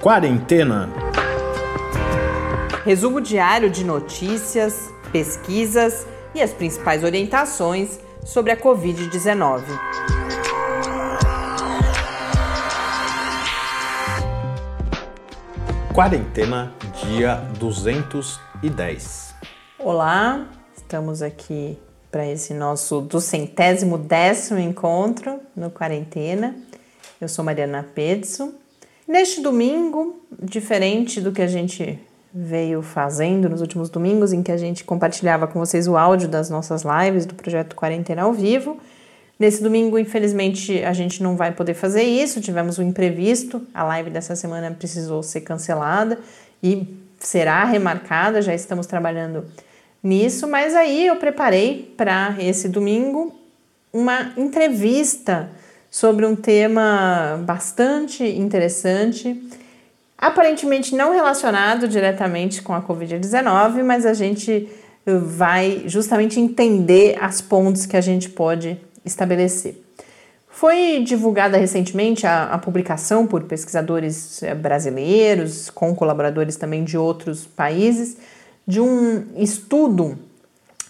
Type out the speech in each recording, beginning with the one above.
Quarentena. Resumo diário de notícias, pesquisas e as principais orientações sobre a Covid-19. Quarentena, dia 210. Olá, estamos aqui para esse nosso duzentésimo décimo encontro no Quarentena. Eu sou Mariana Pedso. Neste domingo, diferente do que a gente veio fazendo nos últimos domingos, em que a gente compartilhava com vocês o áudio das nossas lives do projeto Quarentena ao Vivo. Nesse domingo, infelizmente, a gente não vai poder fazer isso, tivemos um imprevisto, a live dessa semana precisou ser cancelada e será remarcada, já estamos trabalhando nisso, mas aí eu preparei para esse domingo uma entrevista sobre um tema bastante interessante aparentemente não relacionado diretamente com a Covid-19, mas a gente vai justamente entender as pontes que a gente pode estabelecer. Foi divulgada recentemente a, a, publicação por pesquisadores eh, brasileiros, com colaboradores também de outros países, de um estudo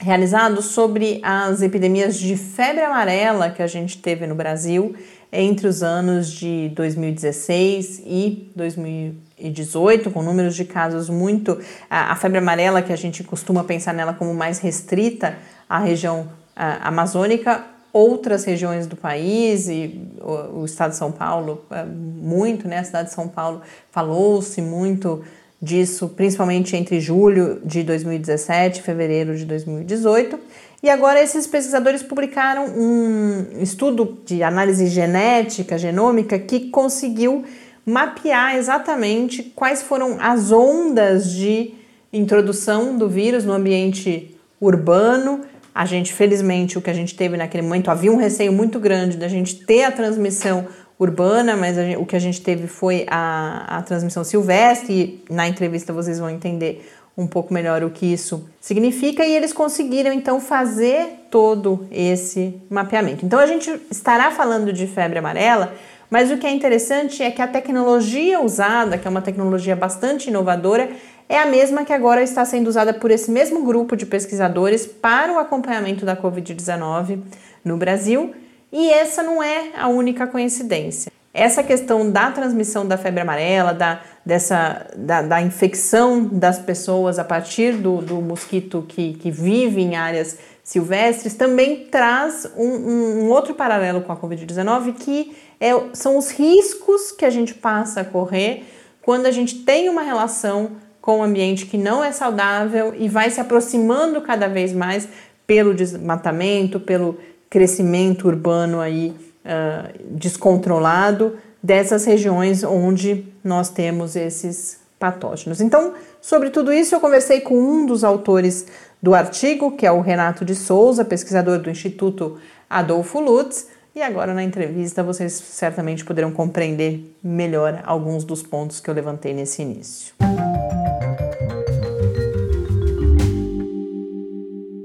realizado sobre as epidemias de febre amarela que a gente teve no Brasil entre os anos de 2016 e 2018, com números de casos muito. A, febre amarela, que a gente costuma pensar nela como mais restrita à região amazônica, outras regiões do país e o, estado de São Paulo, é, muito, né? A cidade de São Paulo falou-se muito disso, principalmente entre julho de 2017 e fevereiro de 2018. E agora esses pesquisadores publicaram um estudo de análise genética, genômica, que conseguiu mapear exatamente quais foram as ondas de introdução do vírus no ambiente urbano. A gente, felizmente, o que a gente teve naquele momento, havia um receio muito grande da gente ter a transmissão urbana, mas gente, o que a gente teve foi a, a transmissão silvestre, e na entrevista vocês vão entender um pouco melhor o que isso significa e eles conseguiram então fazer todo esse mapeamento. Então a gente estará falando de febre amarela, mas o que é interessante é que a tecnologia usada, que é uma tecnologia bastante inovadora, é a mesma que agora está sendo usada por esse mesmo grupo de pesquisadores para o acompanhamento da Covid-19 no Brasil, e essa não é a única coincidência. Essa questão da transmissão da febre amarela, da, dessa, da, da infecção das pessoas a partir do, do mosquito que, que vive em áreas silvestres, também traz um, um, um outro paralelo com a Covid-19, que é, são os riscos que a gente passa a correr quando a gente tem uma relação com um ambiente que não é saudável e vai se aproximando cada vez mais pelo desmatamento, pelo crescimento urbano aí uh, descontrolado dessas regiões onde nós temos esses patógenos. Então, sobre tudo isso, eu conversei com um dos autores do artigo, que é o Renato de Souza, pesquisador do Instituto Adolfo Lutz, e agora na entrevista vocês certamente poderão compreender melhor alguns dos pontos que eu levantei nesse início.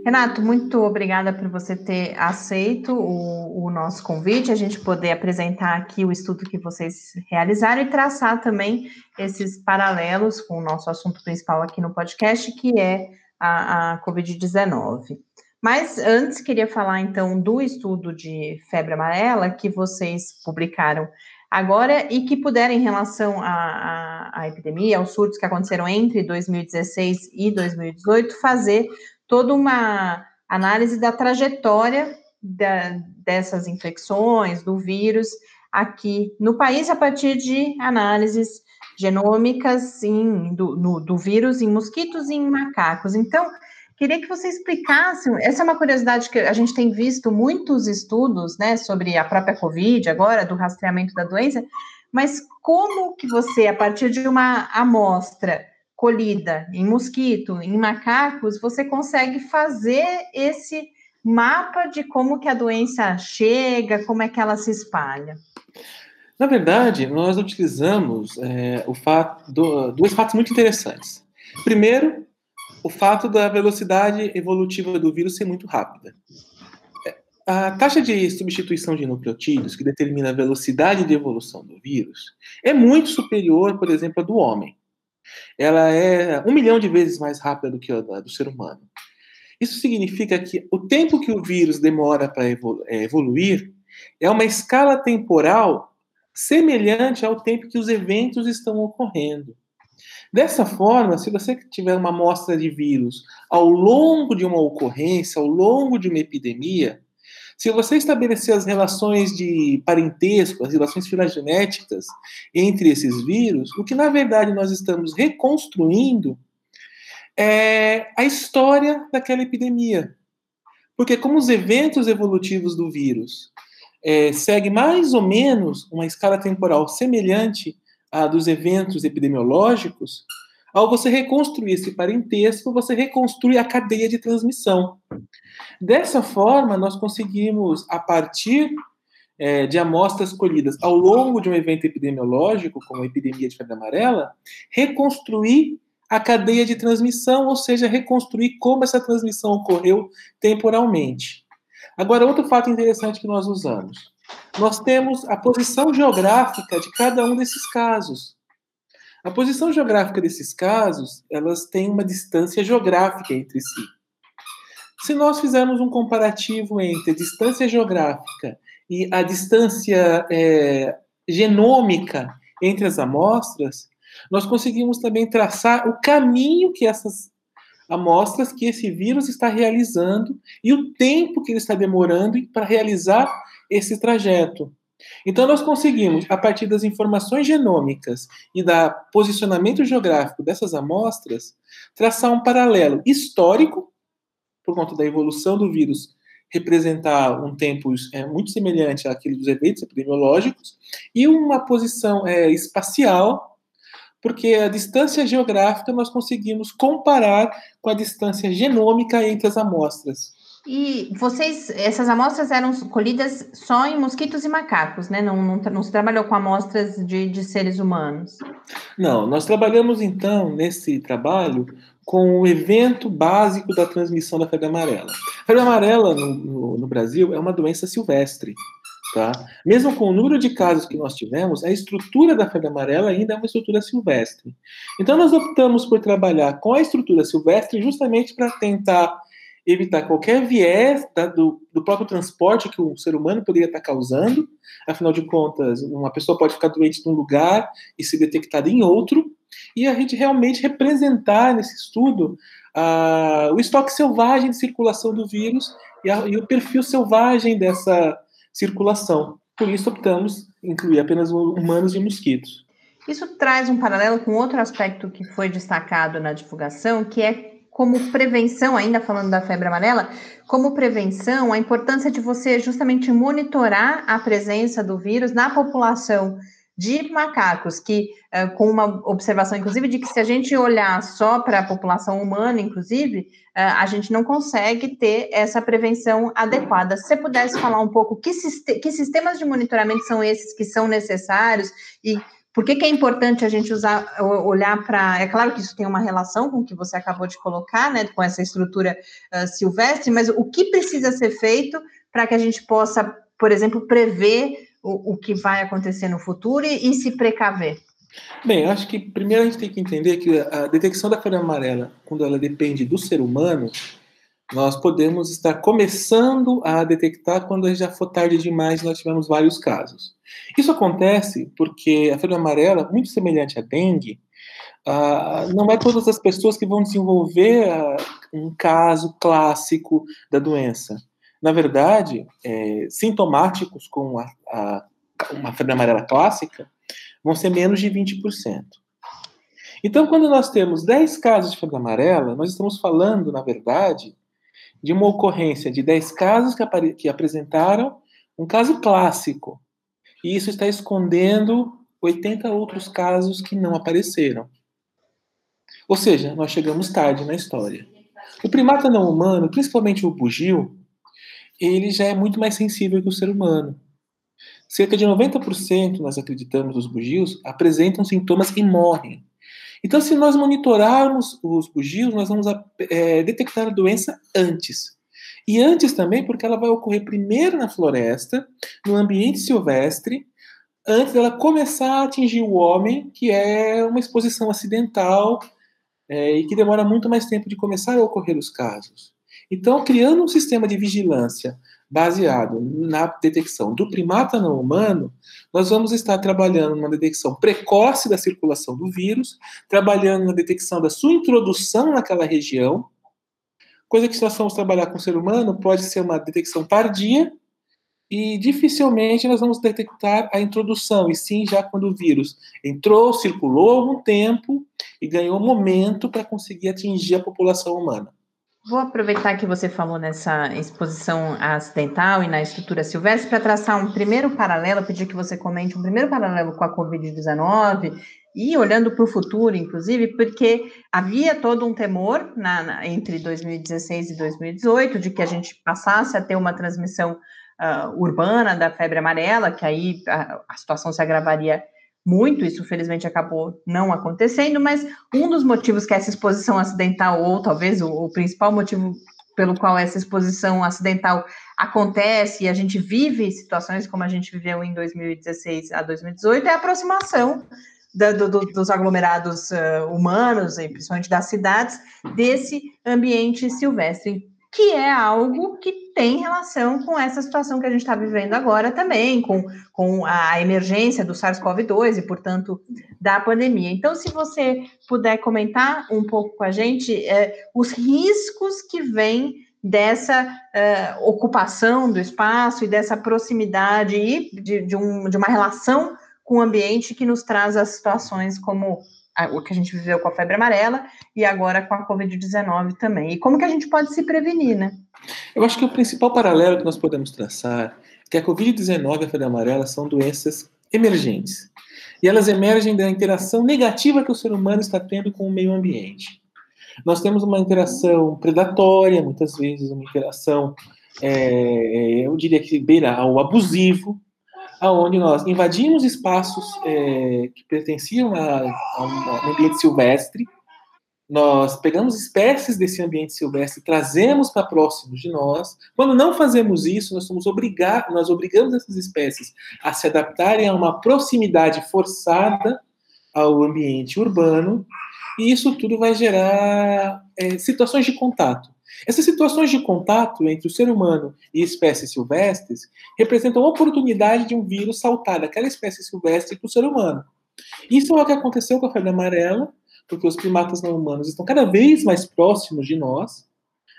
Renato, muito obrigada por você ter aceito o, o, nosso convite, a gente poder apresentar aqui o estudo que vocês realizaram e traçar também esses paralelos com o nosso assunto principal aqui no podcast, que é a, a Covid-19. Mas antes, queria falar então do estudo de febre amarela que vocês publicaram agora e que puderam, em relação à, à, à epidemia, aos surtos que aconteceram entre 2016 e 2018, fazer toda uma análise da trajetória da, dessas infecções, do vírus, aqui no país, a partir de análises genômicas em, do, no, do vírus em mosquitos e em macacos. Então, queria que você explicasse, essa é uma curiosidade que a gente tem visto muitos estudos, né, sobre a própria Covid agora, do rastreamento da doença, mas como que você, a partir de uma amostra colhida em mosquito, em macacos, você consegue fazer esse mapa de como que a doença chega, como é que ela se espalha. Na verdade, nós utilizamos é, o fato, do, dois fatos muito interessantes. Primeiro, o fato da velocidade evolutiva do vírus ser muito rápida. É, a taxa de substituição de nucleotídeos, que determina a velocidade de evolução do vírus, é muito superior, por exemplo, à do homem. Ela é um milhão de vezes mais rápida do que a do ser humano. Isso significa que o tempo que o vírus demora para é, evoluir é uma escala temporal semelhante ao tempo que os eventos estão ocorrendo. Dessa forma, se você tiver uma amostra de vírus ao longo de uma ocorrência, ao longo de uma epidemia, se você estabelecer as relações de parentesco, as relações filogenéticas entre esses vírus, o que na verdade nós estamos reconstruindo é a história daquela epidemia. Porque como os eventos evolutivos do vírus é, seguem mais ou menos uma escala temporal semelhante à dos eventos epidemiológicos, ao você reconstruir esse parentesco, você reconstrui a cadeia de transmissão. Dessa forma, nós conseguimos, a partir é, de amostras colhidas ao longo de um evento epidemiológico, como a epidemia de febre amarela, reconstruir a cadeia de transmissão, ou seja, reconstruir como essa transmissão ocorreu temporalmente. Agora, outro fato interessante que nós usamos. Nós temos a posição geográfica de cada um desses casos. A posição geográfica desses casos, elas têm uma distância geográfica entre si. Se nós fizermos um comparativo entre a distância geográfica e a distância é, genômica entre as amostras, nós conseguimos também traçar o caminho que essas amostras, que esse vírus está realizando e o tempo que ele está demorando para realizar esse trajeto. Então, nós conseguimos, a partir das informações genômicas e do posicionamento geográfico dessas amostras, traçar um paralelo histórico, por conta da evolução do vírus representar um tempo é, muito semelhante àquele dos eventos epidemiológicos, e uma posição é, espacial, porque a distância geográfica nós conseguimos comparar com a distância genômica entre as amostras. E vocês, essas amostras eram colhidas só em mosquitos e macacos, né? Não, não, não se trabalhou com amostras de, de seres humanos? Não, nós trabalhamos então nesse trabalho com o evento básico da transmissão da febre amarela. A febre amarela no, no, no Brasil é uma doença silvestre. Tá? Mesmo com o número de casos que nós tivemos, a estrutura da febre amarela ainda é uma estrutura silvestre. Então, nós optamos por trabalhar com a estrutura silvestre justamente para tentar evitar qualquer viés da, do, do, próprio transporte que o ser humano poderia estar causando. Afinal de contas, uma pessoa pode ficar doente num lugar e ser detectada em outro. E a gente realmente representar nesse estudo o estoque selvagem de circulação do vírus e, a, e o perfil selvagem dessa circulação. Por isso optamos incluir apenas humanos e mosquitos. Isso traz um paralelo com outro aspecto que foi destacado na divulgação, que é como prevenção, ainda falando da febre amarela, como prevenção, a importância de você justamente monitorar a presença do vírus na população de macacos, que uh, com uma observação, inclusive, de que se a gente olhar só para a população humana, inclusive, uh, a gente não consegue ter essa prevenção adequada. Se você pudesse falar um pouco que, que sistemas de monitoramento são esses que são necessários e por que, que, é importante a gente usar, olhar para. É claro que isso tem uma relação com o que você acabou de colocar, né, com essa estrutura uh, silvestre, mas o que precisa ser feito para que a gente possa, por exemplo, prever o, o que vai acontecer no futuro e, e se precaver? Bem, acho que primeiro a gente tem que entender que a detecção da febre amarela, quando ela depende do ser humano, nós podemos estar começando a detectar quando já for tarde demais nós tivemos vários casos. Isso acontece porque a febre amarela, muito semelhante à dengue, uh, não é todas as pessoas que vão desenvolver uh, um caso clássico da doença. Na verdade, é, sintomáticos com a, a, uma febre amarela clássica vão ser menos de 20%. Então, quando nós temos 10 casos de febre amarela, nós estamos falando, na verdade, de uma ocorrência de 10 casos que, que apresentaram um caso clássico. E isso está escondendo 80 outros casos que não apareceram. Ou seja, nós chegamos tarde na história. O primata não humano, principalmente o bugio, ele já é muito mais sensível que o ser humano. Cerca de 90%, nós acreditamos, dos bugios apresentam sintomas e morrem. Então, se nós monitorarmos os bugios, nós vamos é, detectar a doença antes. E antes também, porque ela vai ocorrer primeiro na floresta, no ambiente silvestre, antes dela começar a atingir o homem, que é uma exposição acidental é, e que demora muito mais tempo de começar a ocorrer os casos. Então, criando um sistema de vigilância baseado na detecção do primata não humano, nós vamos estar trabalhando numa detecção precoce da circulação do vírus, trabalhando na detecção da sua introdução naquela região, coisa que se nós formos trabalhar com o ser humano pode ser uma detecção tardia e dificilmente nós vamos detectar a introdução, e sim já quando o vírus entrou, circulou algum tempo e ganhou momento para conseguir atingir a população humana. Vou aproveitar que você falou nessa exposição acidental e na estrutura silvestre para traçar um primeiro paralelo, pedir que você comente um primeiro paralelo com a Covid-19 e olhando para o futuro, inclusive, porque havia todo um temor na, na, entre 2016 e 2018 de que a gente passasse a ter uma transmissão uh, urbana da febre amarela, que aí a, a situação se agravaria muito, isso felizmente acabou não acontecendo, mas um dos motivos que essa exposição acidental, ou talvez o, o, principal motivo pelo qual essa exposição acidental acontece e a gente vive situações como a gente viveu em 2016 a 2018, é a aproximação da, do, dos aglomerados uh, humanos, e principalmente das cidades, desse ambiente silvestre que é algo que tem relação com essa situação que a gente está vivendo agora também, com, com a emergência do SARS-CoV-2 e, portanto, da pandemia. Então, se você puder comentar um pouco com a gente é, os riscos que vêm dessa é, ocupação do espaço e dessa proximidade e de, de, um, de uma relação com o ambiente que nos traz as situações como o que a gente viveu com a febre amarela e agora com a Covid-19 também. E como que a gente pode se prevenir, né? Eu acho que o principal paralelo que nós podemos traçar é que a Covid-19 e a febre amarela são doenças emergentes. E elas emergem da interação negativa que o ser humano está tendo com o meio ambiente. Nós temos uma interação predatória, muitas vezes, uma interação, é, eu diria que beira ao abusivo, aonde nós invadimos espaços é, que pertenciam a, a, um ambiente silvestre, nós pegamos espécies desse ambiente silvestre, trazemos para próximos de nós. Quando não fazemos isso, nós somos obrigar, nós obrigamos essas espécies a se adaptarem a uma proximidade forçada ao ambiente urbano, e isso tudo vai gerar é, situações de contato. Essas situações de contato entre o ser humano e espécies silvestres representam a oportunidade de um vírus saltar daquela espécie silvestre para o ser humano. Isso é o que aconteceu com a febre amarela, porque os primatas não humanos estão cada vez mais próximos de nós.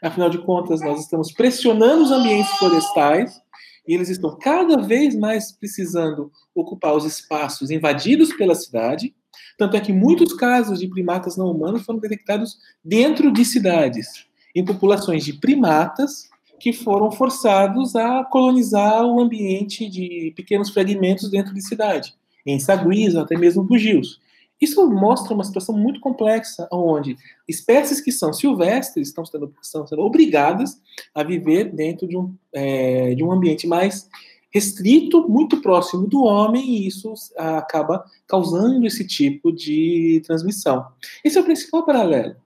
Afinal de contas, nós estamos pressionando os ambientes florestais e eles estão cada vez mais precisando ocupar os espaços invadidos pela cidade. Tanto é que muitos casos de primatas não humanos foram detectados dentro de cidades em populações de primatas que foram forçados a colonizar o ambiente de pequenos fragmentos dentro de cidade, em saguis ou até mesmo bugios. Isso mostra uma situação muito complexa, onde espécies que são silvestres estão sendo, estão sendo obrigadas a viver dentro de um, é, de um ambiente mais restrito, muito próximo do homem, e isso acaba causando esse tipo de transmissão. Esse é o principal paralelo.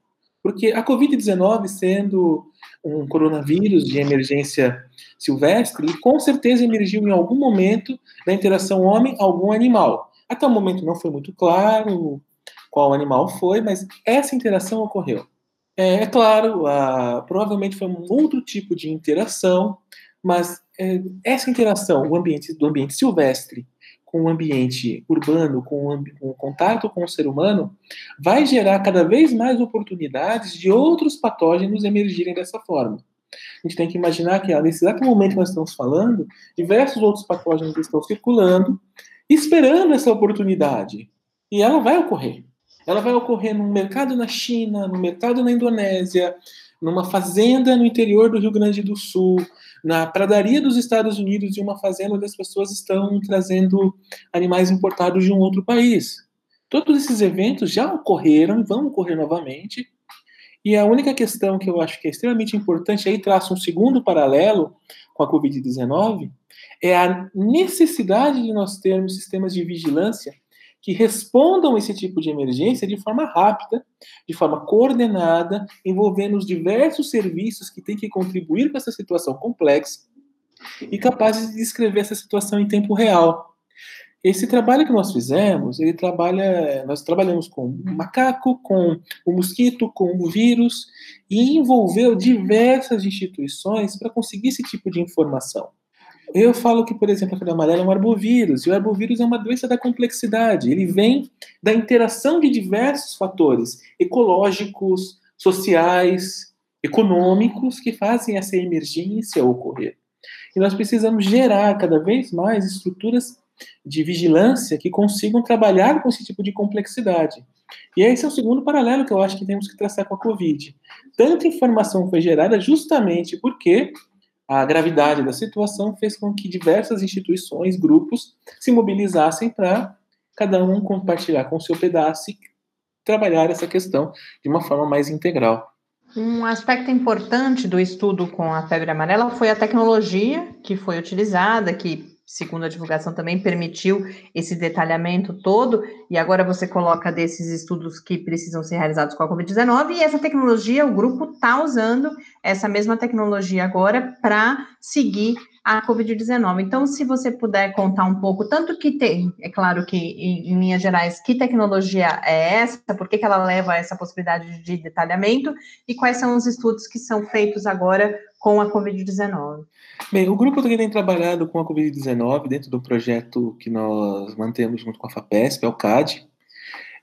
Porque a Covid-19, sendo um coronavírus de emergência silvestre, com certeza emergiu em algum momento da interação homem algum animal. Até o momento não foi muito claro qual animal foi, mas essa interação ocorreu. É, é claro, a, provavelmente foi um outro tipo de interação, mas é, essa interação o ambiente, do ambiente silvestre com o ambiente urbano, com o, com o, contato com o ser humano, vai gerar cada vez mais oportunidades de outros patógenos emergirem dessa forma. A gente tem que imaginar que, nesse exato momento que nós estamos falando, diversos outros patógenos estão circulando, esperando essa oportunidade. E ela vai ocorrer. Ela vai ocorrer no mercado na China, no mercado na Indonésia, numa fazenda no interior do Rio Grande do Sul, na pradaria dos Estados Unidos de uma fazenda onde as pessoas estão trazendo animais importados de um outro país. Todos esses eventos já ocorreram e vão ocorrer novamente. E a única questão que eu acho que é extremamente importante, aí traço um segundo paralelo com a Covid-19, é a necessidade de nós termos sistemas de vigilância que respondam esse tipo de emergência de forma rápida, de forma coordenada, envolvendo os diversos serviços que têm que contribuir com essa situação complexa e capazes de descrever essa situação em tempo real. Esse trabalho que nós fizemos, ele trabalha, nós trabalhamos com o macaco, com o mosquito, com o vírus e envolveu diversas instituições para conseguir esse tipo de informação. Eu falo que, por exemplo, a febre amarela é um arbovírus, e o arbovírus é uma doença da complexidade. Ele vem da interação de diversos fatores ecológicos, sociais, econômicos que fazem essa emergência ocorrer. E nós precisamos gerar cada vez mais estruturas de vigilância que consigam trabalhar com esse tipo de complexidade. E esse é o segundo paralelo que eu acho que temos que traçar com a Covid. Tanta informação foi gerada justamente porque a gravidade da situação fez com que diversas instituições, grupos, se mobilizassem para cada um compartilhar com o seu pedaço e trabalhar essa questão de uma forma mais integral. Um aspecto importante do estudo com a febre amarela foi a tecnologia que foi utilizada, que segundo a divulgação, também permitiu esse detalhamento todo, e agora você coloca desses estudos que precisam ser realizados com a Covid-19, e essa tecnologia, o grupo está usando essa mesma tecnologia agora para seguir a Covid-19. Então, se você puder contar um pouco, tanto que tem, é claro que em, em linhas gerais, que tecnologia é essa, por que, que ela leva a essa possibilidade de detalhamento, e quais são os estudos que são feitos agora com a Covid-19. Bem, o grupo também tem trabalhado com a Covid-19 dentro do projeto que nós mantemos junto com a FAPESP, é o CAD.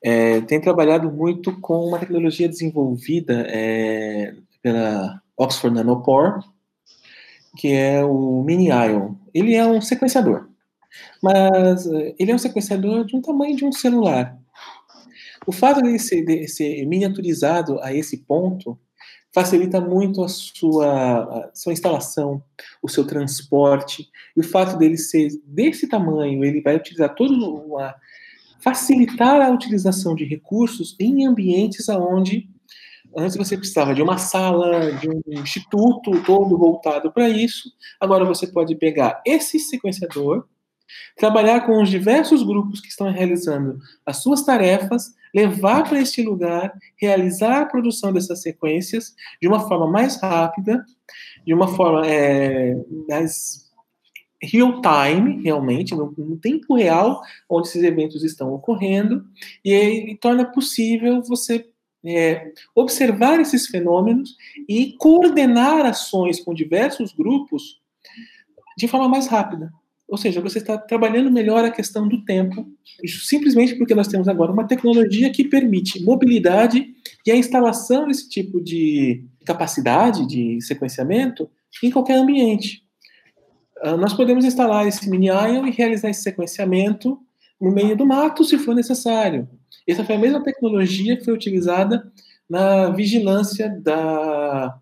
É, tem trabalhado muito com uma tecnologia desenvolvida é, pela Oxford Nanopore, que é o Mini-Ion. Ele é um sequenciador, mas é, ele é um sequenciador de um tamanho de um celular. O fato de ser, de ser miniaturizado a esse ponto facilita muito a sua, a sua instalação, o seu transporte, e o fato dele ser desse tamanho, ele vai utilizar todo uma facilitar a utilização de recursos em ambientes aonde antes você precisava de uma sala, de um instituto todo voltado para isso. Agora você pode pegar esse sequenciador, trabalhar com os diversos grupos que estão realizando as suas tarefas levar para este lugar, realizar a produção dessas sequências de uma forma mais rápida, de uma forma é, mais real time, realmente, no, no, tempo real, onde esses eventos estão ocorrendo, e aí torna possível você é, observar esses fenômenos e coordenar ações com diversos grupos de forma mais rápida. Ou seja, você está trabalhando melhor a questão do tempo, simplesmente porque nós temos agora uma tecnologia que permite mobilidade e a instalação desse tipo de capacidade de sequenciamento em qualquer ambiente. Uh, nós podemos instalar esse mini-ion e realizar esse sequenciamento no meio do mato, se for necessário. Essa foi a mesma tecnologia que foi utilizada na vigilância da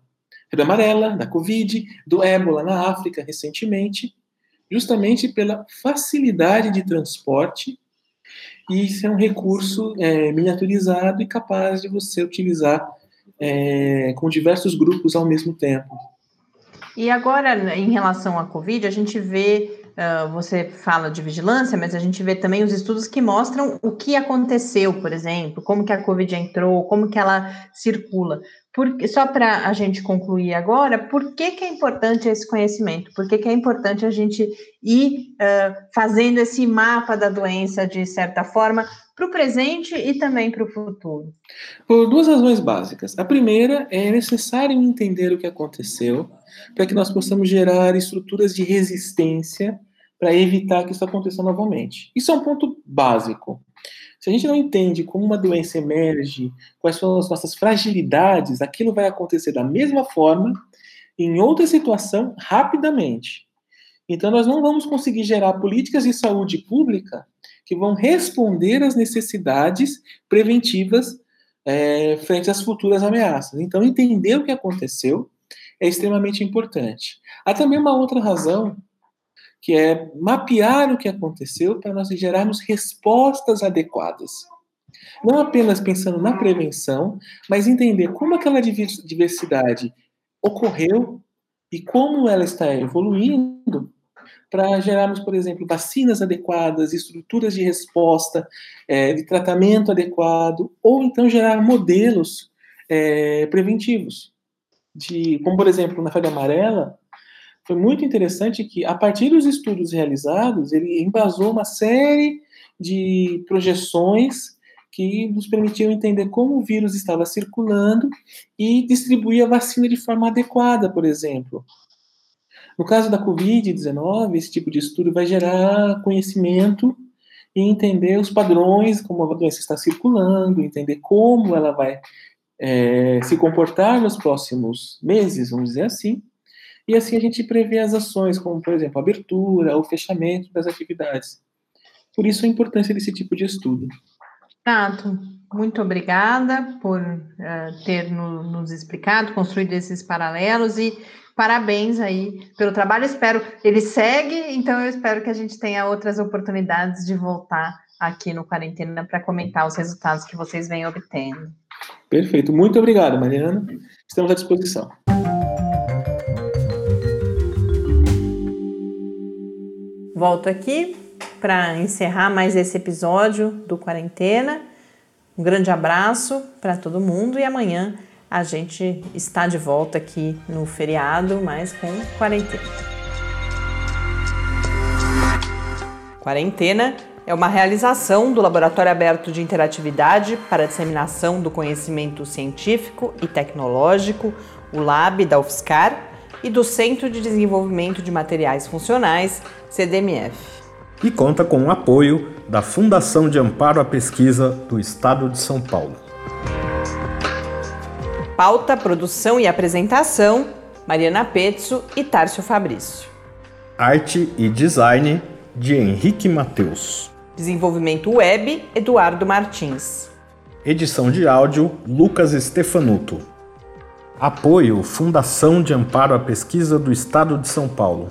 febre amarela, da Covid, do ébola na África recentemente, justamente pela facilidade de transporte e isso é um recurso é, miniaturizado e capaz de você utilizar é, com diversos grupos ao mesmo tempo. E agora, em relação à Covid, a gente vê, uh, você fala de vigilância, mas a gente vê também os estudos que mostram o que aconteceu, por exemplo, como que a Covid entrou, como que ela circula. Por, só para a gente concluir agora, por que, que é importante esse conhecimento? Por que, que é importante a gente ir uh, fazendo esse mapa da doença, de certa forma, para o presente e também para o futuro? Por duas razões básicas. A primeira é necessário entender o que aconteceu para que nós possamos gerar estruturas de resistência para evitar que isso aconteça novamente. Isso é um ponto básico. Se a gente não entende como uma doença emerge, quais são as nossas fragilidades, aquilo vai acontecer da mesma forma, em outra situação, rapidamente. Então, nós não vamos conseguir gerar políticas de saúde pública que vão responder às necessidades preventivas é, frente às futuras ameaças. Então, entender o que aconteceu é extremamente importante. Há também uma outra razão que é mapear o que aconteceu para nós gerarmos respostas adequadas. Não apenas pensando na prevenção, mas entender como aquela diversidade ocorreu e como ela está evoluindo para gerarmos, por exemplo, vacinas adequadas, estruturas de resposta, é, de tratamento adequado, ou então gerar modelos é, preventivos. De, como, por exemplo, na febre amarela, foi muito interessante que, a partir dos estudos realizados, ele embasou uma série de projeções que nos permitiam entender como o vírus estava circulando e distribuir a vacina de forma adequada, por exemplo. No caso da Covid-19, esse tipo de estudo vai gerar conhecimento e entender os padrões, como a doença está circulando, entender como ela vai é, se comportar nos próximos meses, vamos dizer assim, e assim a gente prevê as ações, como, por exemplo, a abertura, o fechamento das atividades. Por isso a importância desse tipo de estudo. Renato, muito obrigada por uh, ter no, nos explicado, construído esses paralelos e parabéns aí pelo trabalho. Espero ele segue, então eu espero que a gente tenha outras oportunidades de voltar aqui no Quarentena para comentar os resultados que vocês vêm obtendo. Perfeito, muito obrigado, Mariana. Estamos à disposição. Volto aqui para encerrar mais esse episódio do Quarentena. Um grande abraço para todo mundo e amanhã a gente está de volta aqui no feriado, mas com quarentena. Quarentena é uma realização do Laboratório Aberto de Interatividade para a Disseminação do Conhecimento Científico e Tecnológico, o LAB da UFSCar, e do Centro de Desenvolvimento de Materiais Funcionais, CDMF. E conta com o apoio da Fundação de Amparo à Pesquisa do Estado de São Paulo. Pauta, produção e apresentação: Mariana Pezzo e Tárcio Fabrício. Arte e design de Henrique Mateus. Desenvolvimento web: Eduardo Martins. Edição de áudio: Lucas Stefanuto. Apoio Fundação de Amparo à Pesquisa do Estado de São Paulo.